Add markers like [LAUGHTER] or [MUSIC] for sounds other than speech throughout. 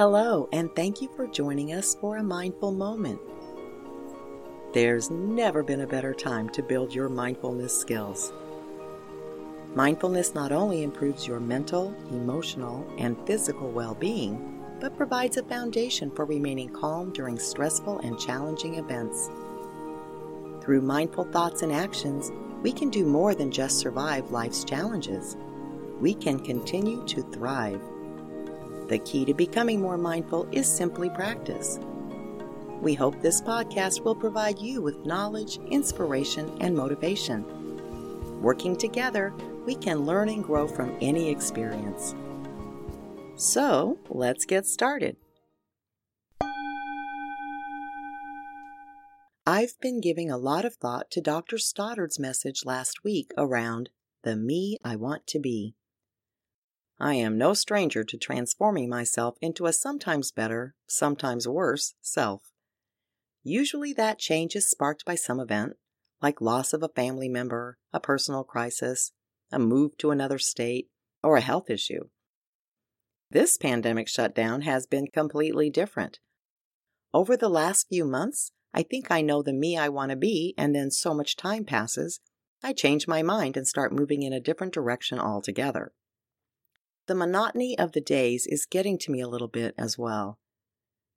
Hello, and thank you for joining us for a mindful moment. There's never been a better time to build your mindfulness skills. Mindfulness not only improves your mental, emotional, and physical well being, but provides a foundation for remaining calm during stressful and challenging events. Through mindful thoughts and actions, we can do more than just survive life's challenges. We can continue to thrive. The key to becoming more mindful is simply practice. We hope this podcast will provide you with knowledge, inspiration, and motivation. Working together, we can learn and grow from any experience. So, let's get started. I've been giving a lot of thought to Dr. Stoddard's message last week around the me I want to be. I am no stranger to transforming myself into a sometimes better, sometimes worse self. Usually that change is sparked by some event, like loss of a family member, a personal crisis, a move to another state, or a health issue. This pandemic shutdown has been completely different. Over the last few months, I think I know the me I want to be, and then so much time passes, I change my mind and start moving in a different direction altogether. The monotony of the days is getting to me a little bit as well.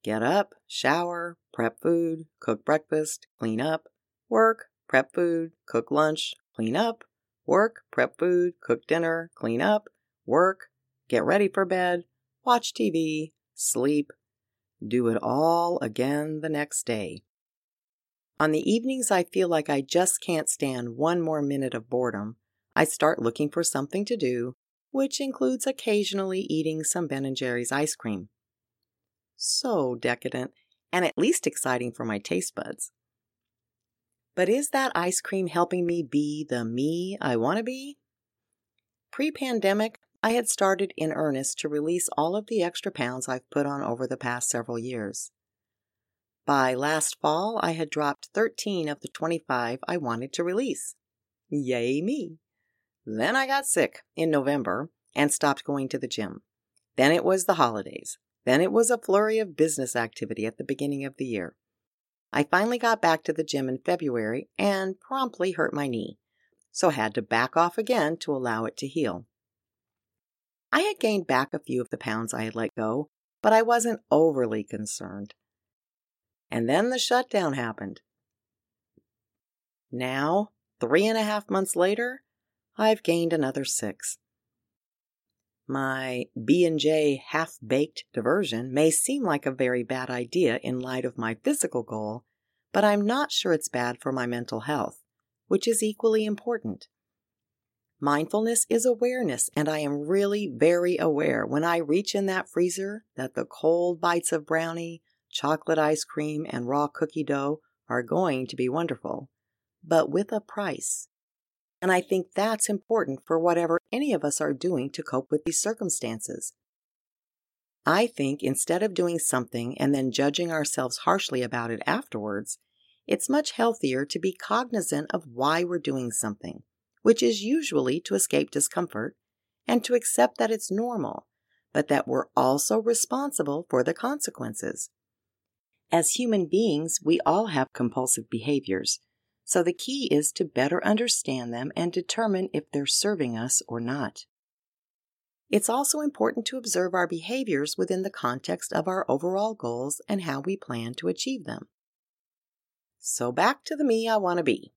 Get up, shower, prep food, cook breakfast, clean up, work, prep food, cook lunch, clean up, work, prep food, cook dinner, clean up, work, get ready for bed, watch TV, sleep, do it all again the next day. On the evenings I feel like I just can't stand one more minute of boredom, I start looking for something to do which includes occasionally eating some Ben & Jerry's ice cream. So decadent and at least exciting for my taste buds. But is that ice cream helping me be the me I want to be? Pre pandemic, I had started in earnest to release all of the extra pounds I've put on over the past several years. By last fall, I had dropped 13 of the 25 I wanted to release. Yay me! Then I got sick in November and stopped going to the gym. Then it was the holidays. Then it was a flurry of business activity at the beginning of the year. I finally got back to the gym in February and promptly hurt my knee, so had to back off again to allow it to heal. I had gained back a few of the pounds I had let go, but I wasn't overly concerned. And then the shutdown happened. Now, three and a half months later, I've gained another six. My B&J half-baked diversion may seem like a very bad idea in light of my physical goal, but I'm not sure it's bad for my mental health, which is equally important. Mindfulness is awareness, and I am really very aware when I reach in that freezer that the cold bites of brownie, chocolate ice cream, and raw cookie dough are going to be wonderful, but with a price. And I think that's important for whatever any of us are doing to cope with these circumstances. I think instead of doing something and then judging ourselves harshly about it afterwards, it's much healthier to be cognizant of why we're doing something, which is usually to escape discomfort, and to accept that it's normal, but that we're also responsible for the consequences. As human beings, we all have compulsive behaviors, So the key is to better understand them and determine if they're serving us or not. It's also important to observe our behaviors within the context of our overall goals and how we plan to achieve them. So back to the me I want to be.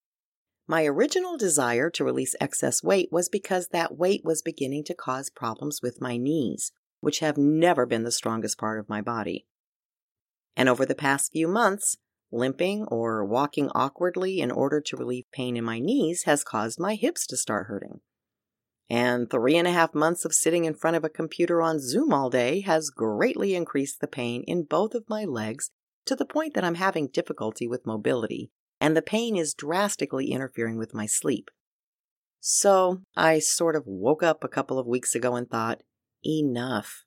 My original desire to release excess weight was because that weight was beginning to cause problems with my knees, which have never been the strongest part of my body. And over the past few months, limping or walking awkwardly in order to relieve pain in my knees has caused my hips to start hurting. And three and a half months of sitting in front of a computer on Zoom all day has greatly increased the pain in both of my legs to the point that I'm having difficulty with mobility, and the pain is drastically interfering with my sleep. So I sort of woke up a couple of weeks ago and thought, enough.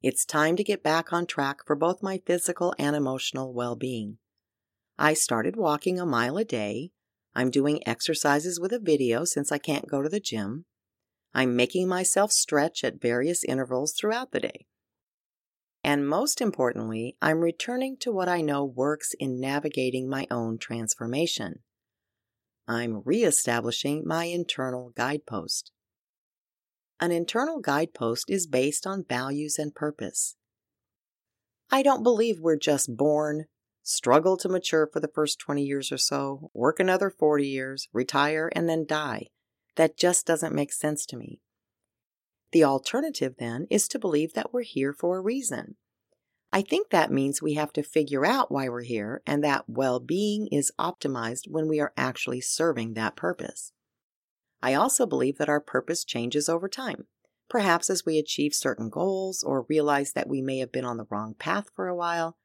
It's time to get back on track for both my physical and emotional well being. I started walking a mile a day, I'm doing exercises with a video since I can't go to the gym. I'm making myself stretch at various intervals throughout the day. And most importantly, I'm returning to what I know works in navigating my own transformation. I'm reestablishing my internal guidepost. An internal guidepost is based on values and purpose. I don't believe we're just born, struggle to mature for the first 20 years or so, work another 40 years, retire, and then die. That just doesn't make sense to me. The alternative, then, is to believe that we're here for a reason. I think that means we have to figure out why we're here and that well being is optimized when we are actually serving that purpose. I also believe that our purpose changes over time, perhaps as we achieve certain goals or realize that we may have been on the wrong path for a while,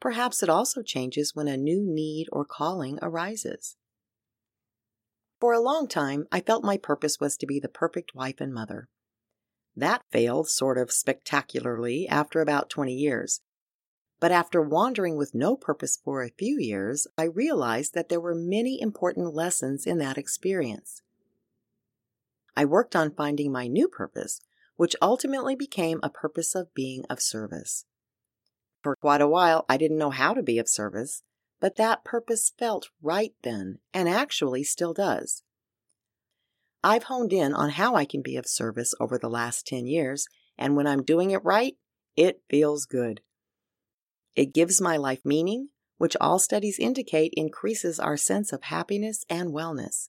Perhaps it also changes when a new need or calling arises. For a long time, I felt my purpose was to be the perfect wife and mother. That failed sort of spectacularly after about 20 years. But after wandering with no purpose for a few years, I realized that there were many important lessons in that experience. I worked on finding my new purpose, which ultimately became a purpose of being of service. For quite a while, I didn't know how to be of service, but that purpose felt right then, and actually still does. I've honed in on how I can be of service over the last 10 years, and when I'm doing it right, it feels good. It gives my life meaning, which all studies indicate increases our sense of happiness and wellness.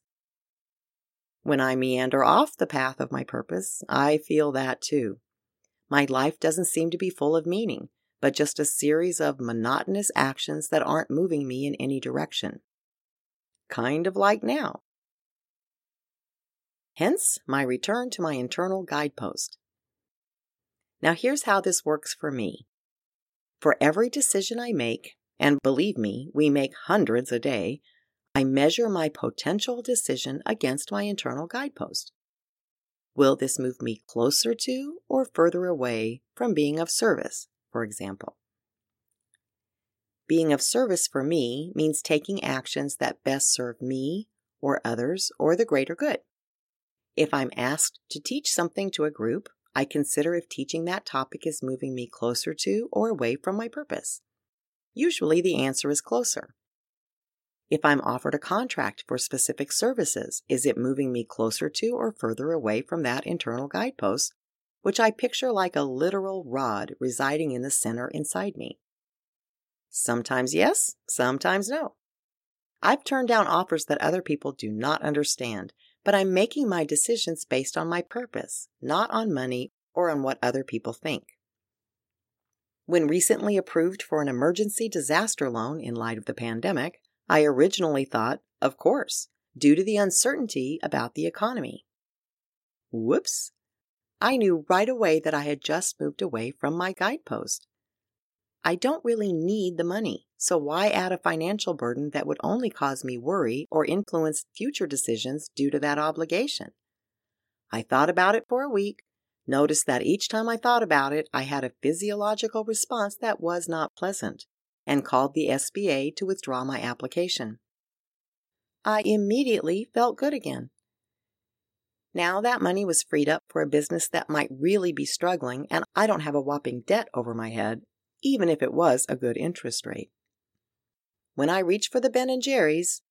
When I meander off the path of my purpose, I feel that too. My life doesn't seem to be full of meaning, but just a series of monotonous actions that aren't moving me in any direction. Kind of like now. Hence, my return to my internal guidepost. Now, here's how this works for me. For every decision I make, and believe me, we make hundreds a day, I measure my potential decision against my internal guidepost. Will this move me closer to or further away from being of service? for example. Being of service for me means taking actions that best serve me or others or the greater good. If I'm asked to teach something to a group, I consider if teaching that topic is moving me closer to or away from my purpose. Usually the answer is closer. If I'm offered a contract for specific services, is it moving me closer to or further away from that internal guidepost which I picture like a literal rod residing in the center inside me. Sometimes yes, sometimes no. I've turned down offers that other people do not understand, but I'm making my decisions based on my purpose, not on money or on what other people think. When recently approved for an emergency disaster loan in light of the pandemic, I originally thought, of course, due to the uncertainty about the economy. Whoops, I knew right away that I had just moved away from my guidepost. I don't really need the money, so why add a financial burden that would only cause me worry or influence future decisions due to that obligation? I thought about it for a week, noticed that each time I thought about it, I had a physiological response that was not pleasant, and called the SBA to withdraw my application. I immediately felt good again. Now that money was freed up for a business that might really be struggling, and I don't have a whopping debt over my head, even if it was a good interest rate. When I reach for the Ben and Jerry's,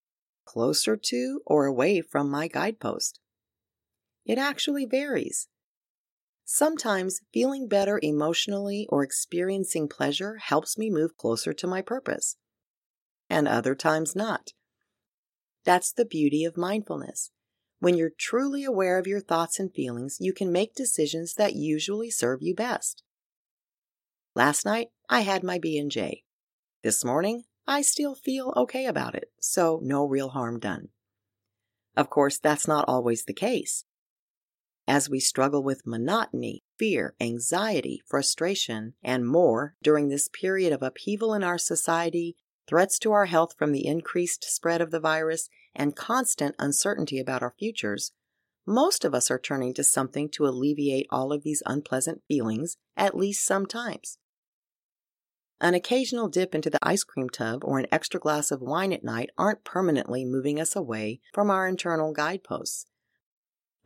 closer to or away from my guidepost? It actually varies. Sometimes feeling better emotionally or experiencing pleasure helps me move closer to my purpose, and other times not. That's the beauty of mindfulness. When you're truly aware of your thoughts and feelings, you can make decisions that usually serve you best. Last night, I had my B&J. This morning, I still feel okay about it, so no real harm done. Of course, that's not always the case. As we struggle with monotony, fear, anxiety, frustration, and more during this period of upheaval in our society, threats to our health from the increased spread of the virus, and constant uncertainty about our futures, most of us are turning to something to alleviate all of these unpleasant feelings at least sometimes. An occasional dip into the ice cream tub or an extra glass of wine at night aren't permanently moving us away from our internal guideposts.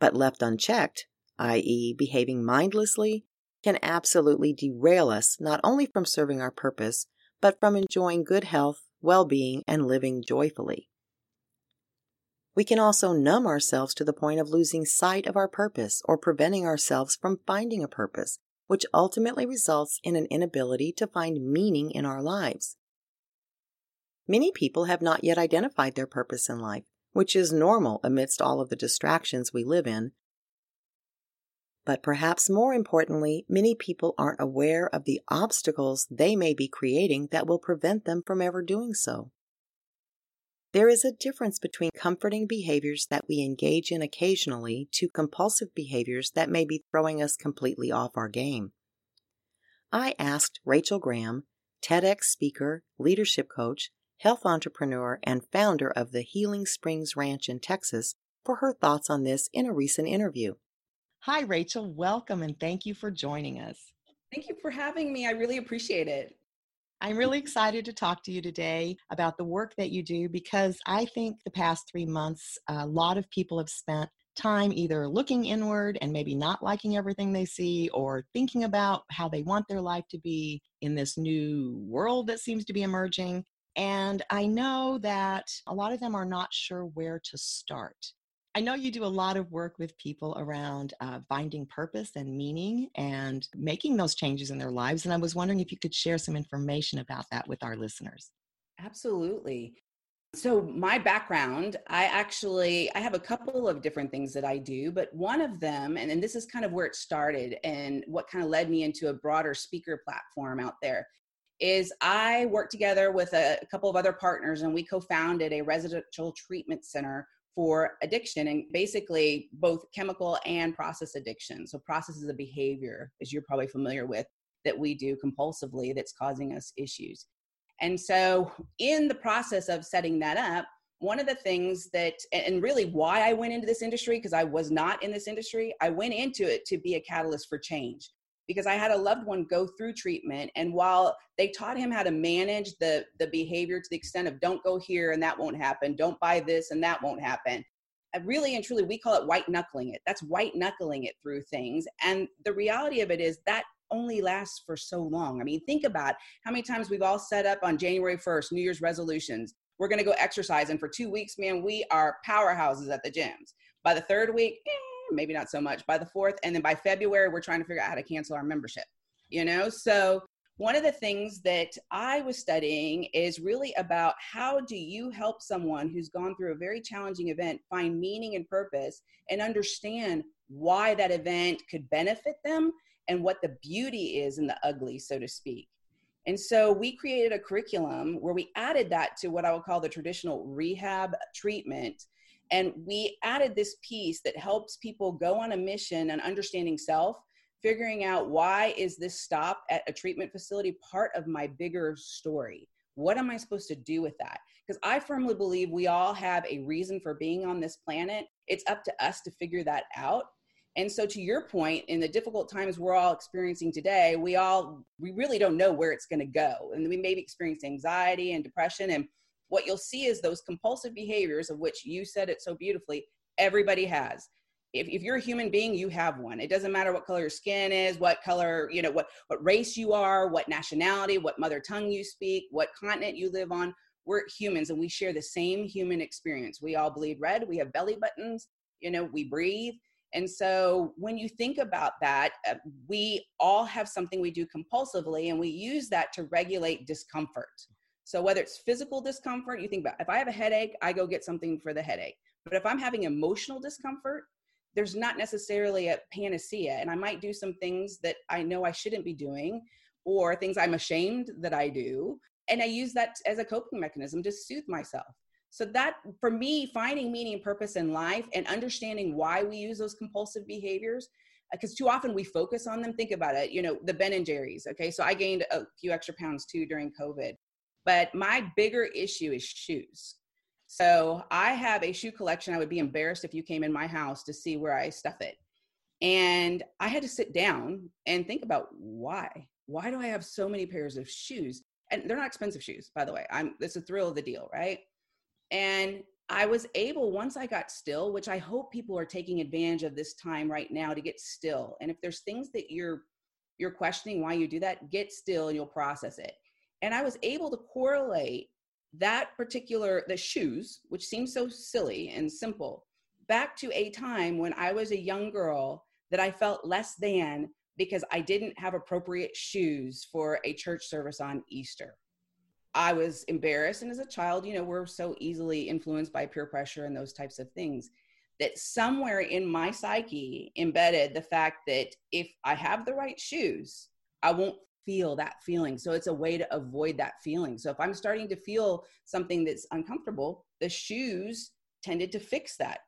But left unchecked, i.e., behaving mindlessly, can absolutely derail us not only from serving our purpose, but from enjoying good health, well being, and living joyfully. We can also numb ourselves to the point of losing sight of our purpose or preventing ourselves from finding a purpose which ultimately results in an inability to find meaning in our lives. Many people have not yet identified their purpose in life, which is normal amidst all of the distractions we live in. But perhaps more importantly, many people aren't aware of the obstacles they may be creating that will prevent them from ever doing so. There is a difference between comforting behaviors that we engage in occasionally to compulsive behaviors that may be throwing us completely off our game. I asked Rachel Graham, TEDx speaker, leadership coach, health entrepreneur, and founder of the Healing Springs Ranch in Texas, for her thoughts on this in a recent interview. Hi, Rachel. Welcome and thank you for joining us. Thank you for having me. I really appreciate it. I'm really excited to talk to you today about the work that you do because I think the past three months, a lot of people have spent time either looking inward and maybe not liking everything they see or thinking about how they want their life to be in this new world that seems to be emerging. And I know that a lot of them are not sure where to start. I know you do a lot of work with people around uh, finding purpose and meaning and making those changes in their lives. And I was wondering if you could share some information about that with our listeners. Absolutely. So my background, I actually I have a couple of different things that I do, but one of them, and, and this is kind of where it started and what kind of led me into a broader speaker platform out there, is I worked together with a, couple of other partners and we co-founded a residential treatment center for addiction and basically both chemical and process addiction. So, process is a behavior, as you're probably familiar with, that we do compulsively that's causing us issues. And so, in the process of setting that up, one of the things that, and really why I went into this industry, because I was not in this industry, I went into it to be a catalyst for change because I had a loved one go through treatment. And while they taught him how to manage the, the behavior to the extent of don't go here and that won't happen, don't buy this and that won't happen. Really and truly, we call it white knuckling it. That's white knuckling it through things. And the reality of it is that only lasts for so long. I mean, think about how many times we've all set up on January 1st, New Year's resolutions. We're going to go exercise. And for two weeks, man, we are powerhouses at the gyms. By the third week, eh, maybe not so much by the fourth. And then by February, we're trying to figure out how to cancel our membership, you know? So, one of the things that I was studying is really about how do you help someone who's gone through a very challenging event find meaning and purpose and understand why that event could benefit them and what the beauty is in the ugly, so to speak. And so we created a curriculum where we added that to what I would call the traditional rehab treatment and we added this piece that helps people go on a mission and understanding self, figuring out why is this stop at a treatment facility part of my bigger story? What am I supposed to do with that? Because I firmly believe we all have a reason for being on this planet. It's up to us to figure that out. And so to your point, in the difficult times we're all experiencing today, we all we really don't know where it's going to go. And we may be experiencing anxiety and depression and what you'll see is those compulsive behaviors of which you said it so beautifully everybody has if, if you're a human being you have one it doesn't matter what color your skin is what color you know what what race you are what nationality what mother tongue you speak what continent you live on we're humans and we share the same human experience. We all bleed red, we have belly buttons, you know, we breathe. And so when you think about that, uh, we all have something we do compulsively and we use that to regulate discomfort. So whether it's physical discomfort, you think about if I have a headache, I go get something for the headache. But if I'm having emotional discomfort, there's not necessarily a panacea and I might do some things that I know I shouldn't be doing or things I'm ashamed that I do and I use that as a coping mechanism to soothe myself. So that for me, finding meaning and purpose in life and understanding why we use those compulsive behaviors, because uh, too often we focus on them. Think about it, you know, the Ben and Jerry's. Okay, so I gained a few extra pounds too during COVID, but my bigger issue is shoes. So I have a shoe collection. I would be embarrassed if you came in my house to see where I stuff it. And I had to sit down and think about why. Why do I have so many pairs of shoes? And they're not expensive shoes, by the way. I'm it's a thrill of the deal, right? And I was able, once I got still, which I hope people are taking advantage of this time right now to get still. And if there's things that you're you're questioning why you do that, get still and you'll process it. And I was able to correlate that particular the shoes, which seems so silly and simple, back to a time when I was a young girl that I felt less than because I didn't have appropriate shoes for a church service on Easter. I was embarrassed. And as a child, you know, we're so easily influenced by peer pressure and those types of things that somewhere in my psyche embedded the fact that if I have the right shoes, I won't feel that feeling. So it's a way to avoid that feeling. So if I'm starting to feel something that's uncomfortable, the shoes tended to fix that.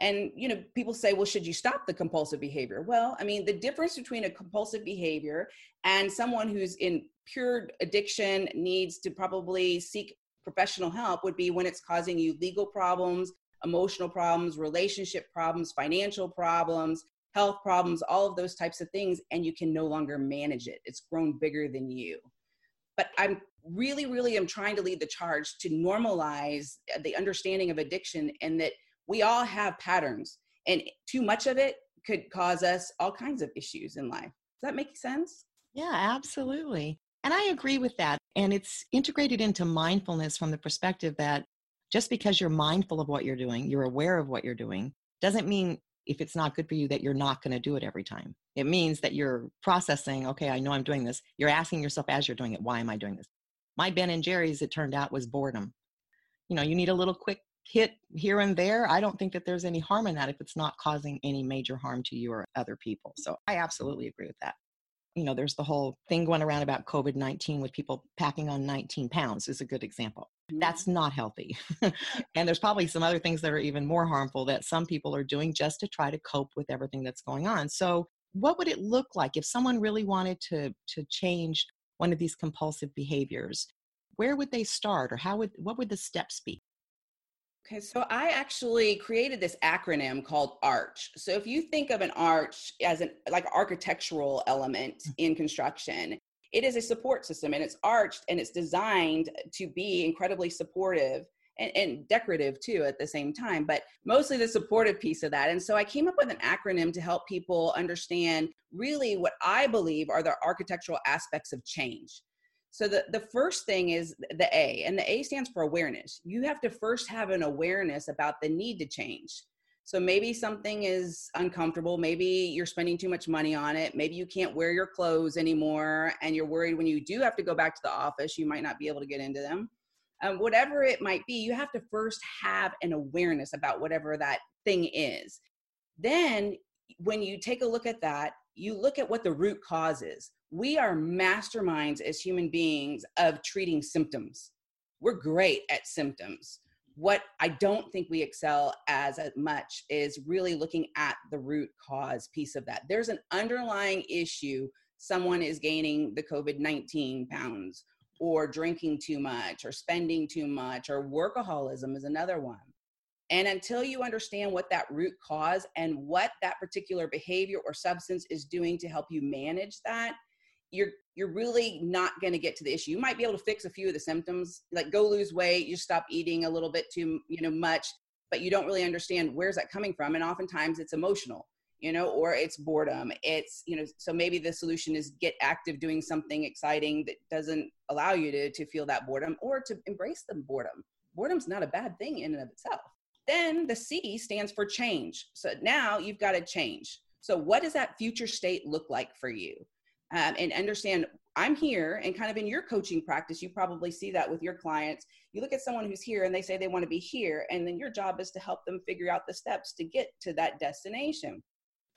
And you know, people say, well, should you stop the compulsive behavior? Well, I mean, the difference between a compulsive behavior and someone who's in pure addiction needs to probably seek professional help would be when it's causing you legal problems, emotional problems, relationship problems, financial problems, health problems, all of those types of things, and you can no longer manage it. It's grown bigger than you. But I'm really, really am trying to lead the charge to normalize the understanding of addiction and that we all have patterns, and too much of it could cause us all kinds of issues in life. Does that make sense? Yeah, absolutely. And I agree with that. And it's integrated into mindfulness from the perspective that just because you're mindful of what you're doing, you're aware of what you're doing, doesn't mean if it's not good for you that you're not going to do it every time. It means that you're processing, okay, I know I'm doing this. You're asking yourself as you're doing it, why am I doing this? My Ben and Jerry's, it turned out, was boredom. You know, you need a little quick hit here and there. I don't think that there's any harm in that if it's not causing any major harm to you or other people. So I absolutely agree with that you know, there's the whole thing going around about COVID 19 with people packing on 19 pounds, is a good example. Mm-hmm. That's not healthy. [LAUGHS] and there's probably some other things that are even more harmful that some people are doing just to try to cope with everything that's going on. So, what would it look like if someone really wanted to, to change one of these compulsive behaviors? Where would they start, or how would what would the steps be? Okay, so I actually created this acronym called ARCH. So if you think of an arch as an like architectural element mm. in construction, it is a support system and it's arched and it's designed to be incredibly supportive and, and, decorative too at the same time, but mostly the supportive piece of that. And so I came up with an acronym to help people understand really what I believe are the architectural aspects of change. So the, the first thing is the A, and the A stands for awareness. You have to first have an awareness about the need to change. So maybe something is uncomfortable. Maybe you're spending too much money on it. Maybe you can't wear your clothes anymore, and you're worried when you do have to go back to the office, you might not be able to get into them. Um, whatever it might be, you have to first have an awareness about whatever that thing is. Then, when you take a look at that, you look at what the root cause is we are masterminds as human beings of treating symptoms. We're great at symptoms. What I don't think we excel as uh, much is really looking at the root cause piece of that. There's an underlying issue. Someone is gaining the COVID 19 pounds, or drinking too much, or spending too much, or workaholism is another one. And until you understand what that root cause and what that particular behavior or substance is doing to help you manage that, you're you're really not going to get to the issue. You might be able to fix a few of the symptoms, like go lose weight, you stop eating a little bit too, you know, much, but you don't really understand where's that coming from. And oftentimes it's emotional. you know, or it's boredom. It's, you know, so maybe the solution is get active doing something exciting that doesn't allow you to, to feel that boredom or to embrace the boredom. Boredom's not a bad thing in and of itself. Then the C stands for change. So now you've got to change. So, what does that future state look like for you? Um, and understand I'm here and kind of in your coaching practice, you probably see that with your clients. You look at someone who's here and they say they want to be here, and then your job is to help them figure out the steps to get to that destination.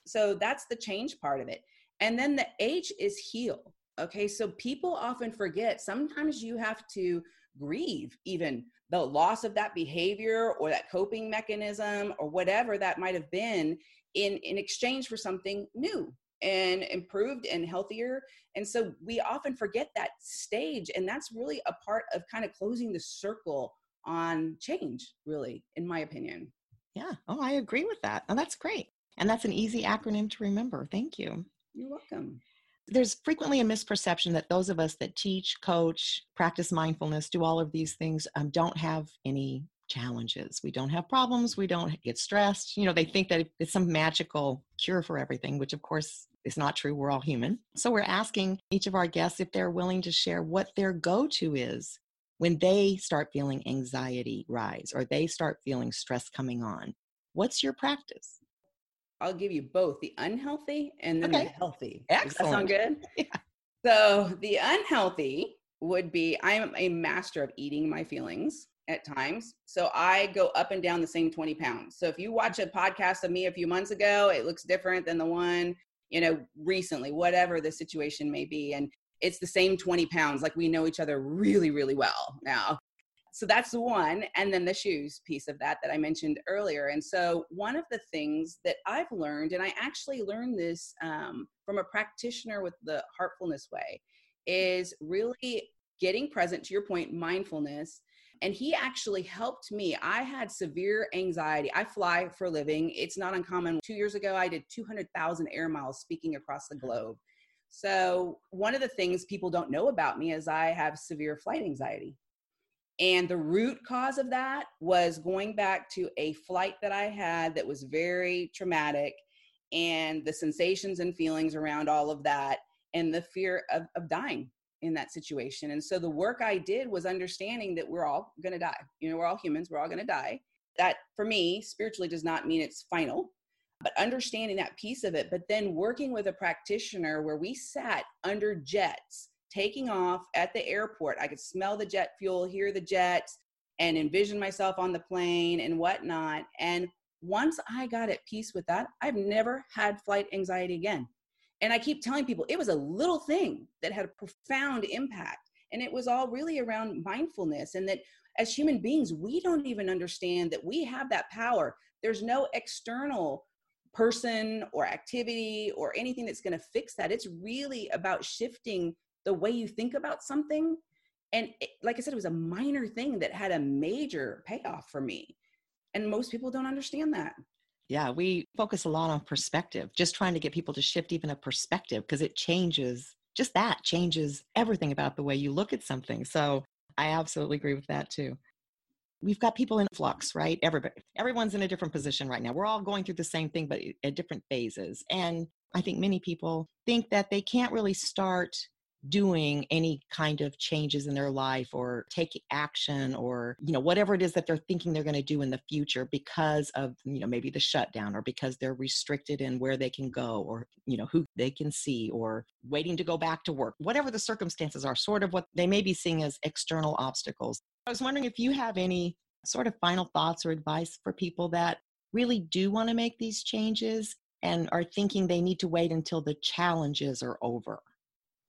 So that's the change part of it. And then the H is heal. Okay, so people often forget sometimes you have to grieve even the loss of that behavior or that coping mechanism or whatever that might have been in, in exchange for something new and improved and healthier. And so we often forget that stage. And that's really a part of kind of closing the circle on change, really, in my opinion. Yeah. Oh, I agree with that. Oh, that's great. And that's an easy acronym to remember. Thank you. You're welcome. There's frequently a misperception that those of us that teach, coach, practice mindfulness, do all of these things um, don't have any challenges. We don't have problems. We don't get stressed. You know, they think that it's some magical cure for everything, which of course is not true. We're all human. So we're asking each of our guests if they're willing to share what their go to is when they start feeling anxiety rise or they start feeling stress coming on. What's your practice? I'll give you both the unhealthy and then okay. the healthy. Excellent. Does that sound good? [LAUGHS] Yeah. So the unhealthy would be I'm a master of eating my feelings at times. So I go up and down the same 20 pounds. So if you watch mm. a podcast of me a few months ago, it looks different than the one, you know, recently, whatever the situation may be. And it's the same 20 pounds. Like we know each other really, really well now so that's one and then the shoes piece of that that i mentioned earlier and so one of the things that i've learned and i actually learned this um, from a practitioner with the heartfulness way is really getting present to your point mindfulness and he actually helped me. I had severe anxiety. I fly for a living. It's not uncommon. Two years ago i did 200000 air miles speaking across the globe. So one of the things people don't know about me is i have severe flight anxiety. And the root cause of that was going back to a flight that I had that was very traumatic and the sensations and feelings around all of that and the fear of, of dying in that situation. And so the work I did was understanding that we're all going to die. You know, we're all humans, we're all going to die. That for me, spiritually does not mean it's final, but understanding that piece of it, but then working with a practitioner where we sat under jets taking off at the airport. I could smell the jet fuel, hear the jets, and envision myself on the plane and whatnot. And once I got at peace with that, I've never had flight anxiety again. And I keep telling people it was a little thing that had a profound impact. And it was all really around mindfulness and that as human beings, we don't even understand that we have that power. There's no external person or activity or anything that's going to fix that. It's really about shifting the way you think about something and it, like i said it was a minor thing that had a major payoff for me and most people don't understand that yeah we focus a lot on perspective just trying to get people to shift even a perspective because it changes just that changes everything about the way you look at something so i absolutely agree with that too. We've got people in flux right? Everybody everyone's in a different position right now. We're all going through the same thing but at different phases and i think many people think that they can't really start doing any kind of changes in their life or take action or you know whatever it is that they're thinking they're going to do in the future because of you know maybe the shutdown or because they're restricted in where they can go or you know who they can see or waiting to go back to work whatever the circumstances are sort of what they may be seeing as external obstacles. I was wondering if you have any sort of final thoughts or advice for people that really do want to make these changes and are thinking they need to wait until the challenges are over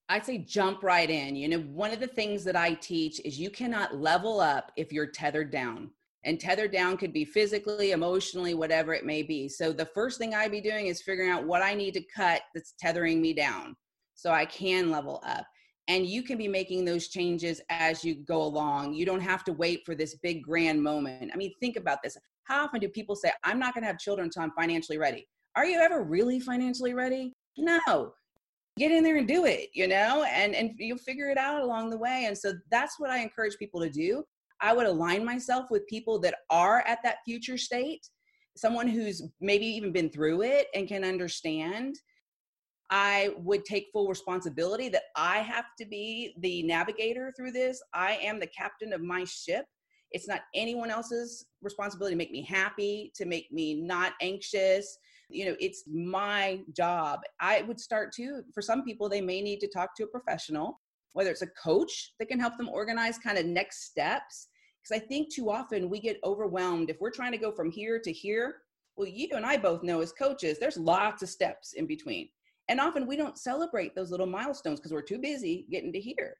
I'd say jump right in. You know, one of the things that I teach is you cannot level up if you're tethered down. And tethered down could be physically, emotionally, whatever it may be. So the first thing I'd be doing is figuring out what I need to cut that's tethering me down so I can level up. And you can be making those changes as you go along. You don't have to wait for this big grand moment. I mean, think about this. How often do people say, I'm not going to have children until I'm financially ready? Are you ever really financially ready? No get in there and do it you know and and you'll figure it out along the way and so that's what i encourage people to do i would align myself with people that are at that future state someone who's maybe even been through it and can understand I would take full responsibility that I have to be the navigator through this. I am the captain of my ship. It's not anyone else's responsibility to make me happy, to make me not anxious. You know, it's my job. I would start to, for some people, they may need to talk to a professional, whether it's a coach that can help them organize kind of next steps. Because I think too often we get overwhelmed if we're trying to go from here to here. Well, you and I both know as coaches, there's lots of steps in between and often we don't celebrate those little milestones because we're too busy getting to here.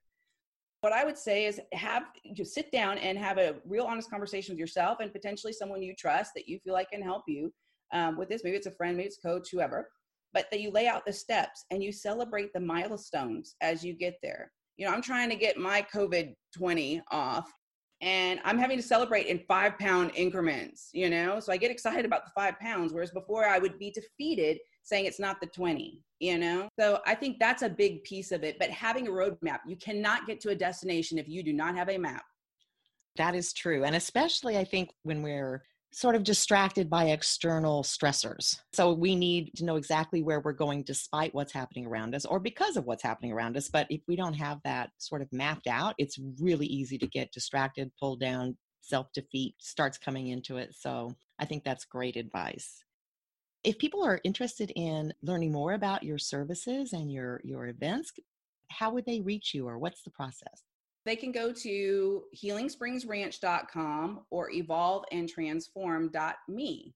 What I would say is have you sit down and have a real honest conversation with yourself and potentially someone you trust that you feel like can help you um, with this. Maybe it's a friend, maybe it's coach, whoever. But that you lay out the steps and you celebrate the milestones as you get there. You know, I'm trying to get my COVID 20 off and I'm having to celebrate in five pound increments, you know? So I get excited about the five pounds, whereas before I would be defeated saying it's not the 20, you know? So I think that's a big piece of it. But having a roadmap, you cannot get to a destination if you do not have a map. That is true. And especially, I think, when we're sort of distracted by external stressors. So we need to know exactly where we're going despite what's happening around us or because of what's happening around us. But if we don't have that sort of mapped out, it's really easy to get distracted, pulled down, self defeat starts coming into it. So I think that's great advice. If people are interested in learning more about your services and your, your events, how would they reach you or what's the process? They can go to healingspringsranch.com or evolveandtransform.me.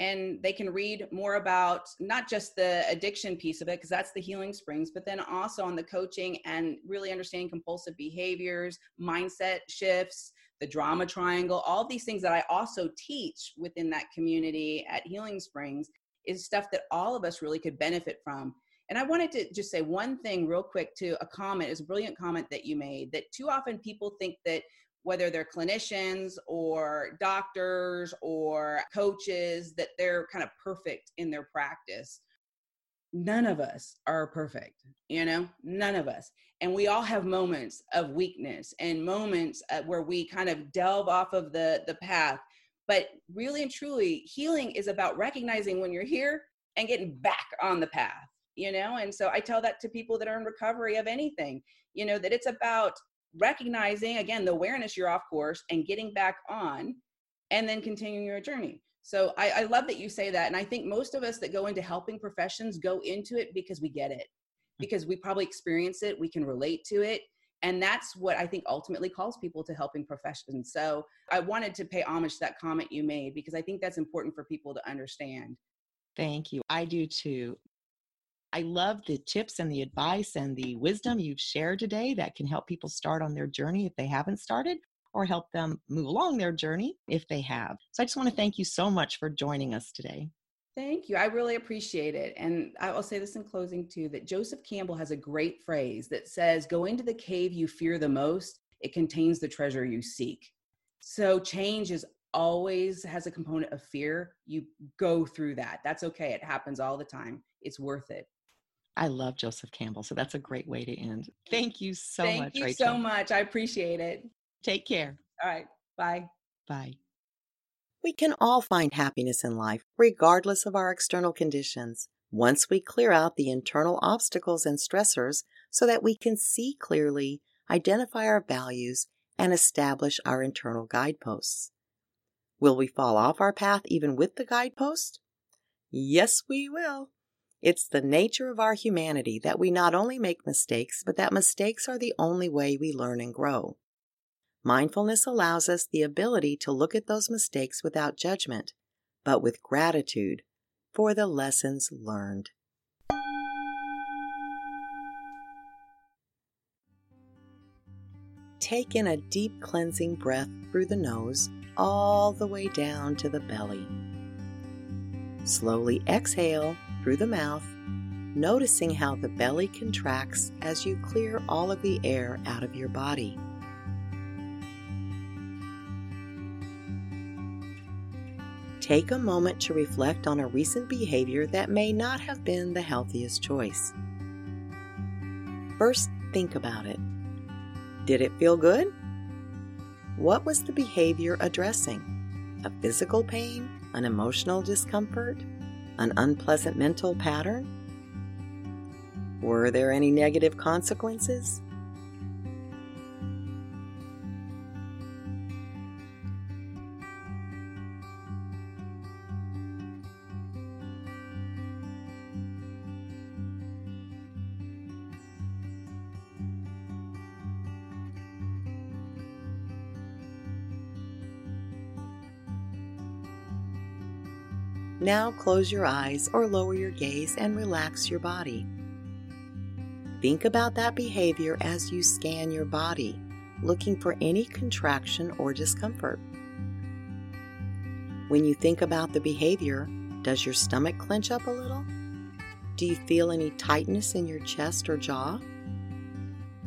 And they can read more about not just the addiction piece of it, because that's the healing springs, but then also on the coaching and really understanding compulsive behaviors, mindset shifts, the drama triangle, all these things that I also teach within that community at Healing Springs is stuff that all of us really could benefit from. And I wanted to just say one thing real quick to a comment, is a brilliant comment that you made that too often people think that whether they're clinicians or doctors or coaches, that they're kind of perfect in their practice. None of us are perfect, you know, none of us. And we all have moments of weakness and moments uh, where we kind of delve off of the the path. But really and truly healing is about recognizing when you're here and getting back on the path you know and so i tell that to people that are in recovery of anything you know that it's about recognizing again the awareness you're off course and getting back on and then continuing your journey so I, I love that you say that and i think most of us that go into helping professions go into it because we get it hmm. because we probably experience it, we can relate to it. And that's what I think ultimately calls people to helping professions. So I wanted to pay homage to that comment you made because I think that's important for people to understand. Thank you. I do too. I love the tips and the advice and the wisdom you've shared today that can help people start on their journey if they haven't started or help them move along their journey if they have. So I just want to thank you so much for joining us today. Thank you. I really appreciate it. And I will say this in closing too that Joseph Campbell has a great phrase that says, Go into the cave you fear the most, it contains the treasure you seek. So change is always has a component of fear. You go through that. That's okay. It happens all the time. It's worth it. I love Joseph Campbell. So that's a great way to end. Thank you so Thank much. Thank you Rachel. so much. I appreciate it. Take care. All right. Bye. Bye. We can all find happiness in life, regardless of our external conditions, once we clear out the internal obstacles and stressors so that we can see clearly, identify our values, and establish our internal guideposts. Will we fall off our path even with the guidepost? Yes, we will. It's the nature of our humanity that we not only make mistakes, but that mistakes are the only way we learn and grow. Mindfulness allows us the ability to look at those mistakes without judgment, but with gratitude for the lessons learned. Take in a deep cleansing breath through the nose all the way down to the belly. Slowly exhale through the mouth, noticing how the belly contracts as you clear all of the air out of your body. Take a moment to reflect on a recent behavior that may not have been the healthiest choice. First, think about it. Did it feel good? What was the behavior addressing? A physical pain, an emotional discomfort? An unpleasant mental pattern? Were there any negative consequences? Now close your eyes or lower your gaze and relax your body. Think about that behavior as you scan your body, looking for any contraction or discomfort. When you think about the behavior, does your stomach clench up a little? Do you feel any tightness in your chest or jaw?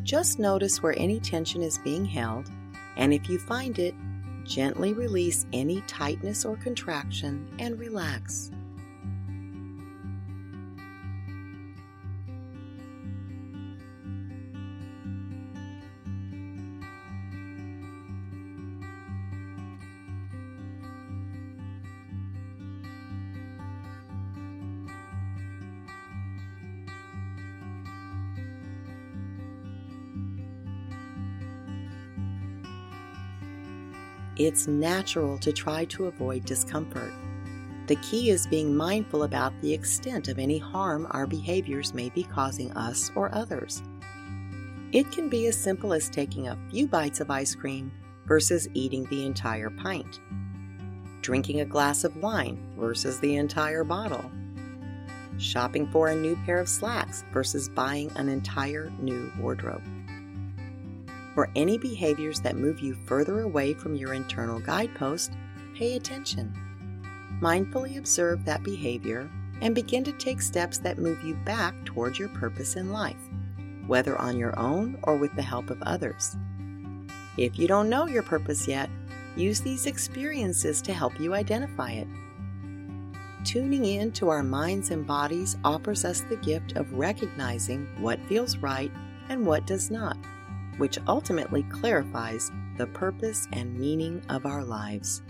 Just notice where any tension is being held, and if you find it, Gently release any tightness or contraction and relax. It's natural to try to avoid discomfort. The key is being mindful about the extent of any harm our behaviors may be causing us or others. It can be as simple as taking a few bites of ice cream versus eating the entire pint, drinking a glass of wine versus the entire bottle, shopping for a new pair of slacks versus buying an entire new wardrobe. For any behaviors that move you further away from your internal guidepost, pay attention. Mindfully observe that behavior and begin to take steps that move you back towards your purpose in life, whether on your own or with the help of others. If you don't know your purpose yet, use these experiences to help you identify it. Tuning in to our minds and bodies offers us the gift of recognizing what feels right and what does not which ultimately clarifies the purpose and meaning of our lives.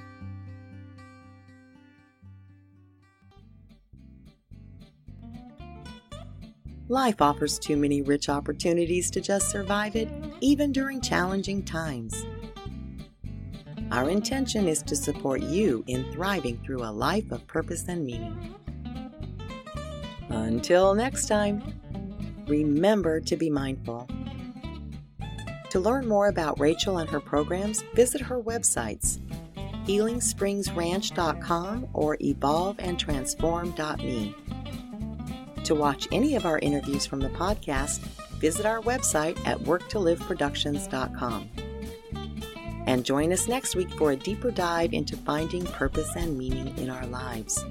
Life offers too many rich opportunities to just survive it, even during challenging times. Our intention is to support you in thriving through a life of purpose and meaning. Until next time, remember to be mindful to learn more about Rachel and her programs, visit her websites healingspringsranch.com or evolveandtransform.me. To watch any of our interviews from the podcast, visit our website at worktoliveproductions.com. And join us next week for a deeper dive into finding purpose and meaning in our lives.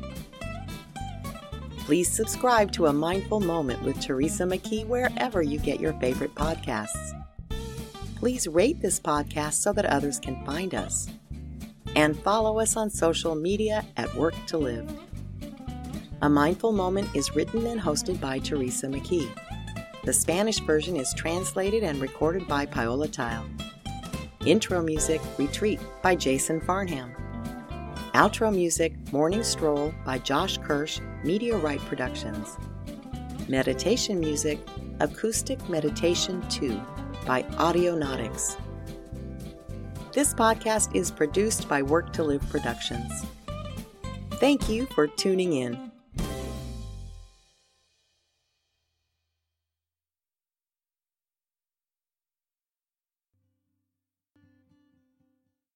Please subscribe to A Mindful Moment with Teresa McKee wherever you get your favorite podcasts please rate this podcast so that others can find us. And follow us on social media at Work to Live. A Mindful Moment is written and hosted by Teresa McKee. The Spanish version is translated and recorded by Paola Tile. Intro music, Retreat by Jason Farnham. Outro music, Morning Stroll by Josh Kirsch, Media Right Productions. Meditation music, Acoustic Meditation 2 by Audionautix. This podcast is produced by Work to Live Productions. Thank you for tuning in.